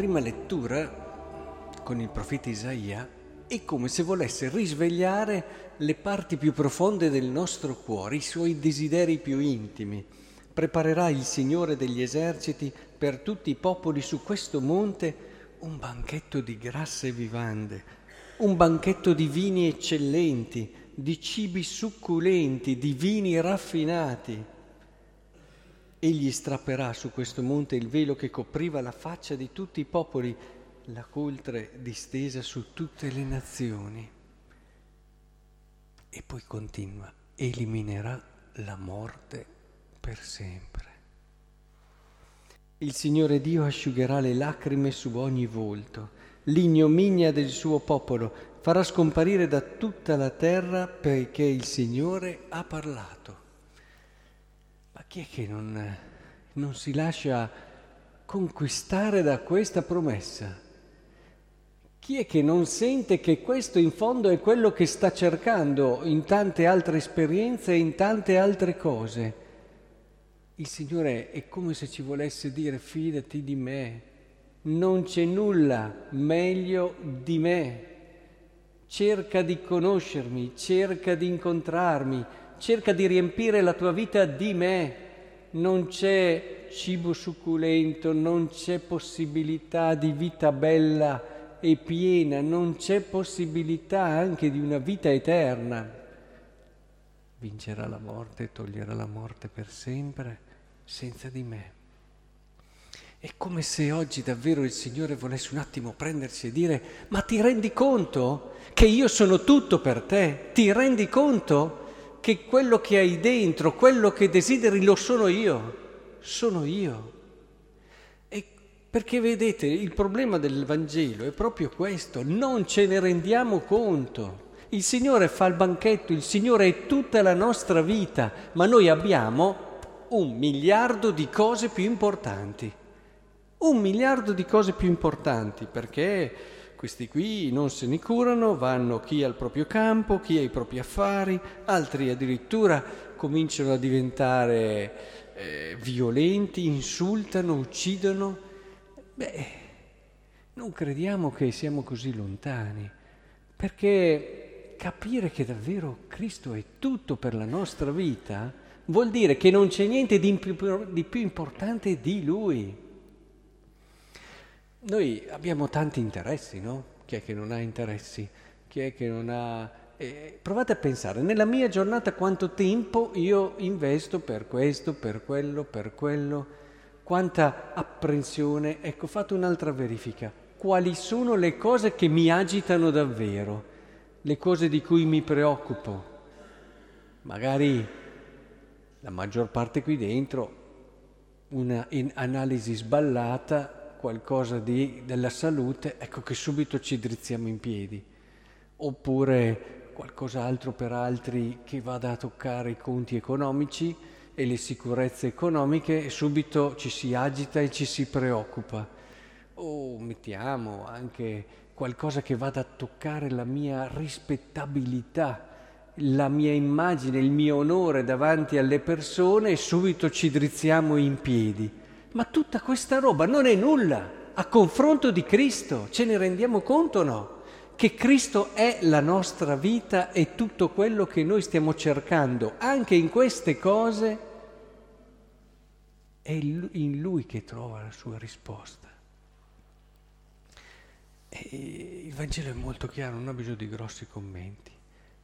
Prima lettura con il profeta Isaia è come se volesse risvegliare le parti più profonde del nostro cuore, i suoi desideri più intimi. Preparerà il Signore degli eserciti per tutti i popoli su questo monte un banchetto di grasse vivande, un banchetto di vini eccellenti, di cibi succulenti, di vini raffinati. Egli strapperà su questo monte il velo che copriva la faccia di tutti i popoli, la coltre distesa su tutte le nazioni. E poi continua, eliminerà la morte per sempre. Il Signore Dio asciugherà le lacrime su ogni volto, l'ignominia del suo popolo farà scomparire da tutta la terra perché il Signore ha parlato. Chi è che non, non si lascia conquistare da questa promessa? Chi è che non sente che questo in fondo è quello che sta cercando in tante altre esperienze e in tante altre cose? Il Signore è come se ci volesse dire fidati di me, non c'è nulla meglio di me. Cerca di conoscermi, cerca di incontrarmi, cerca di riempire la tua vita di me. Non c'è cibo succulento, non c'è possibilità di vita bella e piena, non c'è possibilità anche di una vita eterna. Vincerà la morte, toglierà la morte per sempre senza di me. È come se oggi davvero il Signore volesse un attimo prendersi e dire, ma ti rendi conto che io sono tutto per te? Ti rendi conto che quello che hai dentro, quello che desideri, lo sono io? Sono io. E perché vedete, il problema del Vangelo è proprio questo, non ce ne rendiamo conto. Il Signore fa il banchetto, il Signore è tutta la nostra vita, ma noi abbiamo un miliardo di cose più importanti un miliardo di cose più importanti perché questi qui non se ne curano, vanno chi al proprio campo, chi ai propri affari, altri addirittura cominciano a diventare eh, violenti, insultano, uccidono. Beh, non crediamo che siamo così lontani, perché capire che davvero Cristo è tutto per la nostra vita vuol dire che non c'è niente di più, di più importante di Lui. Noi abbiamo tanti interessi, no? Chi è che non ha interessi? Chi è che non ha... Eh, provate a pensare, nella mia giornata quanto tempo io investo per questo, per quello, per quello, quanta apprensione. Ecco, fate un'altra verifica. Quali sono le cose che mi agitano davvero? Le cose di cui mi preoccupo? Magari la maggior parte qui dentro, una analisi sballata qualcosa di, della salute, ecco che subito ci drizziamo in piedi. Oppure qualcos'altro per altri che vada a toccare i conti economici e le sicurezze economiche e subito ci si agita e ci si preoccupa. O mettiamo anche qualcosa che vada a toccare la mia rispettabilità, la mia immagine, il mio onore davanti alle persone e subito ci drizziamo in piedi. Ma tutta questa roba non è nulla a confronto di Cristo, ce ne rendiamo conto o no? Che Cristo è la nostra vita e tutto quello che noi stiamo cercando, anche in queste cose, è in Lui che trova la sua risposta. E il Vangelo è molto chiaro, non ha bisogno di grossi commenti.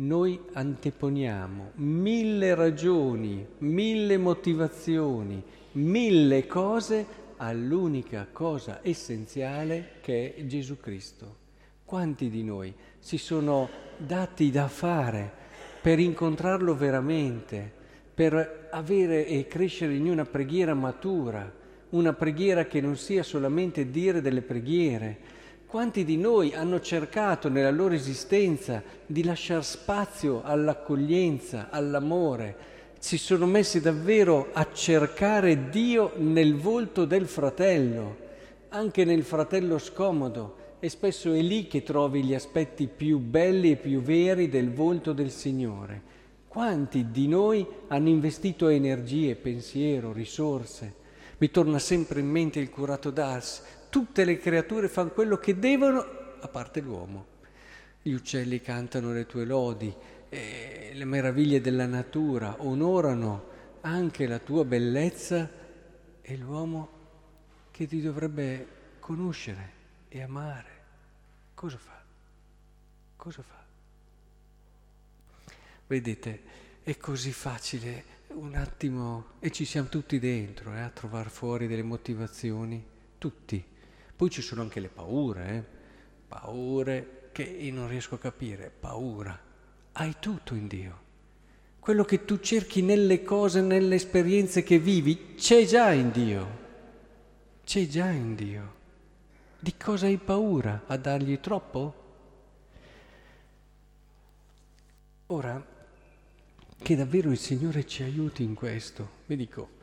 Noi anteponiamo mille ragioni, mille motivazioni, mille cose all'unica cosa essenziale che è Gesù Cristo. Quanti di noi si sono dati da fare per incontrarlo veramente, per avere e crescere in una preghiera matura, una preghiera che non sia solamente dire delle preghiere, quanti di noi hanno cercato nella loro esistenza di lasciare spazio all'accoglienza, all'amore, si sono messi davvero a cercare Dio nel volto del fratello, anche nel fratello scomodo, e spesso è lì che trovi gli aspetti più belli e più veri del volto del Signore. Quanti di noi hanno investito energie, pensiero, risorse? Mi torna sempre in mente il curato d'Ars, tutte le creature fanno quello che devono, a parte l'uomo. Gli uccelli cantano le tue lodi, eh, le meraviglie della natura onorano anche la tua bellezza e l'uomo che ti dovrebbe conoscere e amare. Cosa fa? Cosa fa? Vedete, è così facile un attimo e ci siamo tutti dentro eh, a trovare fuori delle motivazioni, tutti. Poi ci sono anche le paure, eh? paure che io non riesco a capire, paura. Hai tutto in Dio. Quello che tu cerchi nelle cose, nelle esperienze che vivi, c'è già in Dio. C'è già in Dio. Di cosa hai paura? A dargli troppo? Ora, che davvero il Signore ci aiuti in questo. Vi dico,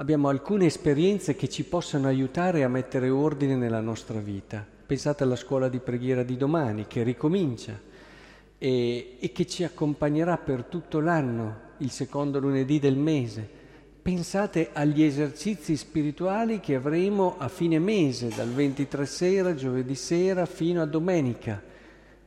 abbiamo alcune esperienze che ci possono aiutare a mettere ordine nella nostra vita. Pensate alla scuola di preghiera di domani che ricomincia e, e che ci accompagnerà per tutto l'anno, il secondo lunedì del mese. Pensate agli esercizi spirituali che avremo a fine mese, dal 23 sera, giovedì sera, fino a domenica.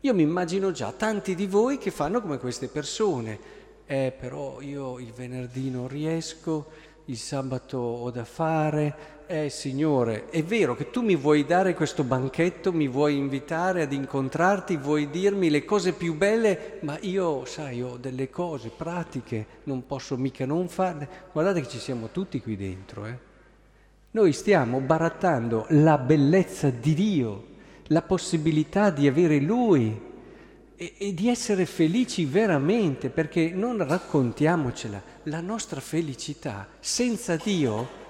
Io mi immagino già tanti di voi che fanno come queste persone, eh però io il venerdì non riesco, il sabato ho da fare, eh Signore, è vero che tu mi vuoi dare questo banchetto, mi vuoi invitare ad incontrarti, vuoi dirmi le cose più belle, ma io, sai, ho delle cose pratiche, non posso mica non farle. Guardate che ci siamo tutti qui dentro, eh. Noi stiamo barattando la bellezza di Dio, la possibilità di avere Lui e, e di essere felici veramente, perché non raccontiamocela, la nostra felicità senza Dio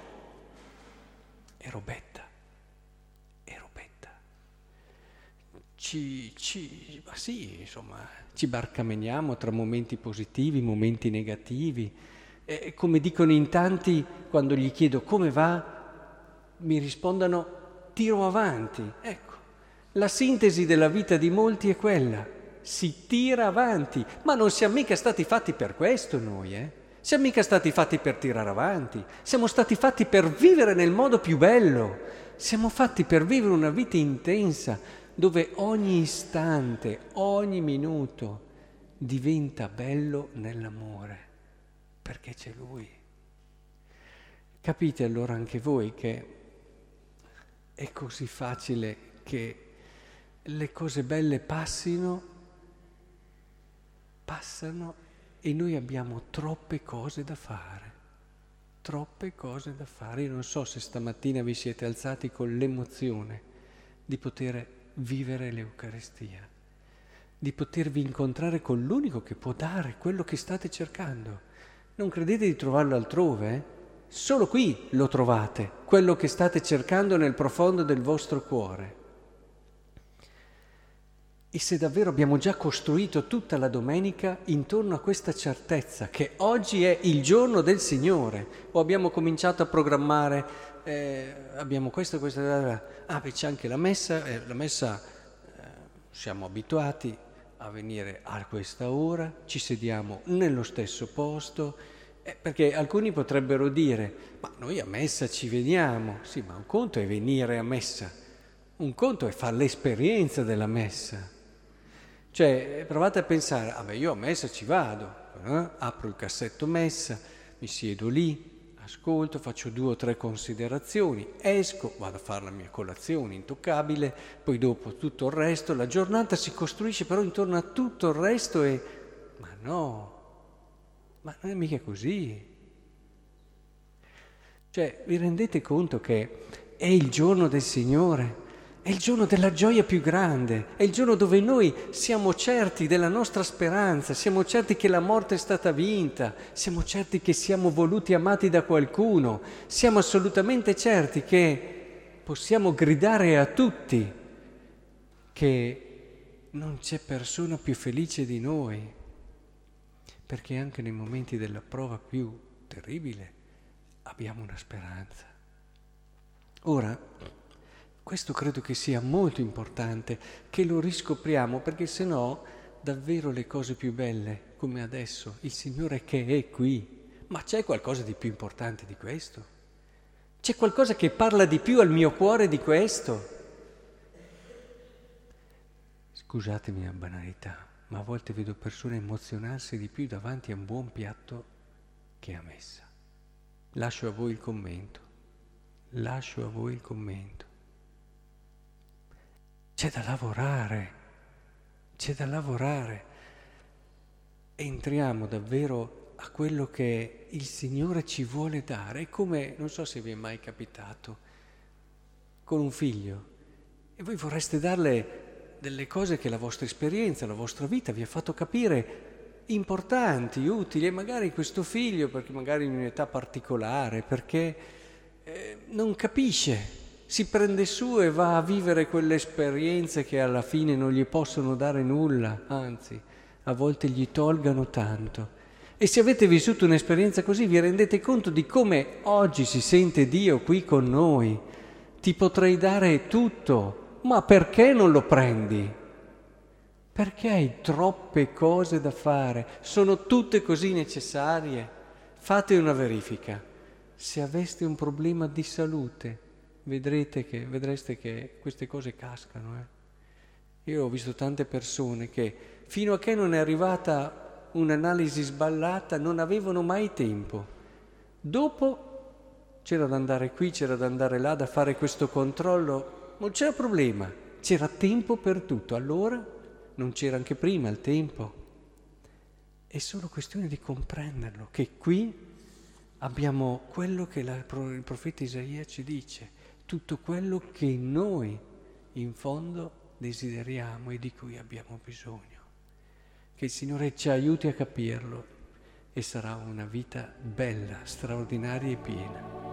è robetta, è robetta. Ci, ci, ma sì, insomma, ci barcameniamo tra momenti positivi, momenti negativi. E come dicono in tanti, quando gli chiedo come va, mi rispondono tiro avanti. Ecco, la sintesi della vita di molti è quella si tira avanti, ma non siamo mica stati fatti per questo noi, eh? Siamo mica stati fatti per tirare avanti, siamo stati fatti per vivere nel modo più bello, siamo fatti per vivere una vita intensa dove ogni istante, ogni minuto diventa bello nell'amore, perché c'è Lui. Capite allora anche voi che è così facile che le cose belle passino passano e noi abbiamo troppe cose da fare, troppe cose da fare. Io non so se stamattina vi siete alzati con l'emozione di poter vivere l'Eucaristia, di potervi incontrare con l'unico che può dare quello che state cercando. Non credete di trovarlo altrove? Solo qui lo trovate, quello che state cercando nel profondo del vostro cuore. E se davvero abbiamo già costruito tutta la domenica intorno a questa certezza che oggi è il giorno del Signore, o abbiamo cominciato a programmare, eh, abbiamo questo, questo, ah beh c'è anche la messa, eh, la messa eh, siamo abituati a venire a questa ora, ci sediamo nello stesso posto, eh, perché alcuni potrebbero dire, ma noi a messa ci veniamo, sì, ma un conto è venire a messa, un conto è fare l'esperienza della messa. Cioè, provate a pensare, ah beh, io a messa ci vado, eh? apro il cassetto messa, mi siedo lì, ascolto, faccio due o tre considerazioni, esco, vado a fare la mia colazione intoccabile, poi dopo tutto il resto, la giornata si costruisce però intorno a tutto il resto e... Ma no, ma non è mica così. Cioè, vi rendete conto che è il giorno del Signore? È il giorno della gioia più grande, è il giorno dove noi siamo certi della nostra speranza, siamo certi che la morte è stata vinta, siamo certi che siamo voluti e amati da qualcuno, siamo assolutamente certi che possiamo gridare a tutti che non c'è persona più felice di noi, perché anche nei momenti della prova più terribile abbiamo una speranza. Ora, questo credo che sia molto importante, che lo riscopriamo, perché se no davvero le cose più belle, come adesso, il Signore che è qui, ma c'è qualcosa di più importante di questo? C'è qualcosa che parla di più al mio cuore di questo? Scusatemi la banalità, ma a volte vedo persone emozionarsi di più davanti a un buon piatto che a messa. Lascio a voi il commento, lascio a voi il commento. C'è da lavorare, c'è da lavorare. Entriamo davvero a quello che il Signore ci vuole dare. È come, non so se vi è mai capitato, con un figlio, e voi vorreste darle delle cose che la vostra esperienza, la vostra vita vi ha fatto capire importanti, utili, e magari questo figlio, perché magari in un'età particolare, perché eh, non capisce, si prende su e va a vivere quelle esperienze che alla fine non gli possono dare nulla, anzi, a volte gli tolgano tanto. E se avete vissuto un'esperienza così vi rendete conto di come oggi si sente Dio qui con noi. Ti potrei dare tutto, ma perché non lo prendi? Perché hai troppe cose da fare? Sono tutte così necessarie? Fate una verifica. Se aveste un problema di salute, vedrete che, vedreste che queste cose cascano. Eh? Io ho visto tante persone che fino a che non è arrivata un'analisi sballata non avevano mai tempo. Dopo c'era da andare qui, c'era da andare là, da fare questo controllo non c'era problema, c'era tempo per tutto. Allora non c'era anche prima il tempo. È solo questione di comprenderlo, che qui abbiamo quello che la, il profeta Isaia ci dice, tutto quello che noi in fondo desideriamo e di cui abbiamo bisogno. Che il Signore ci aiuti a capirlo e sarà una vita bella, straordinaria e piena.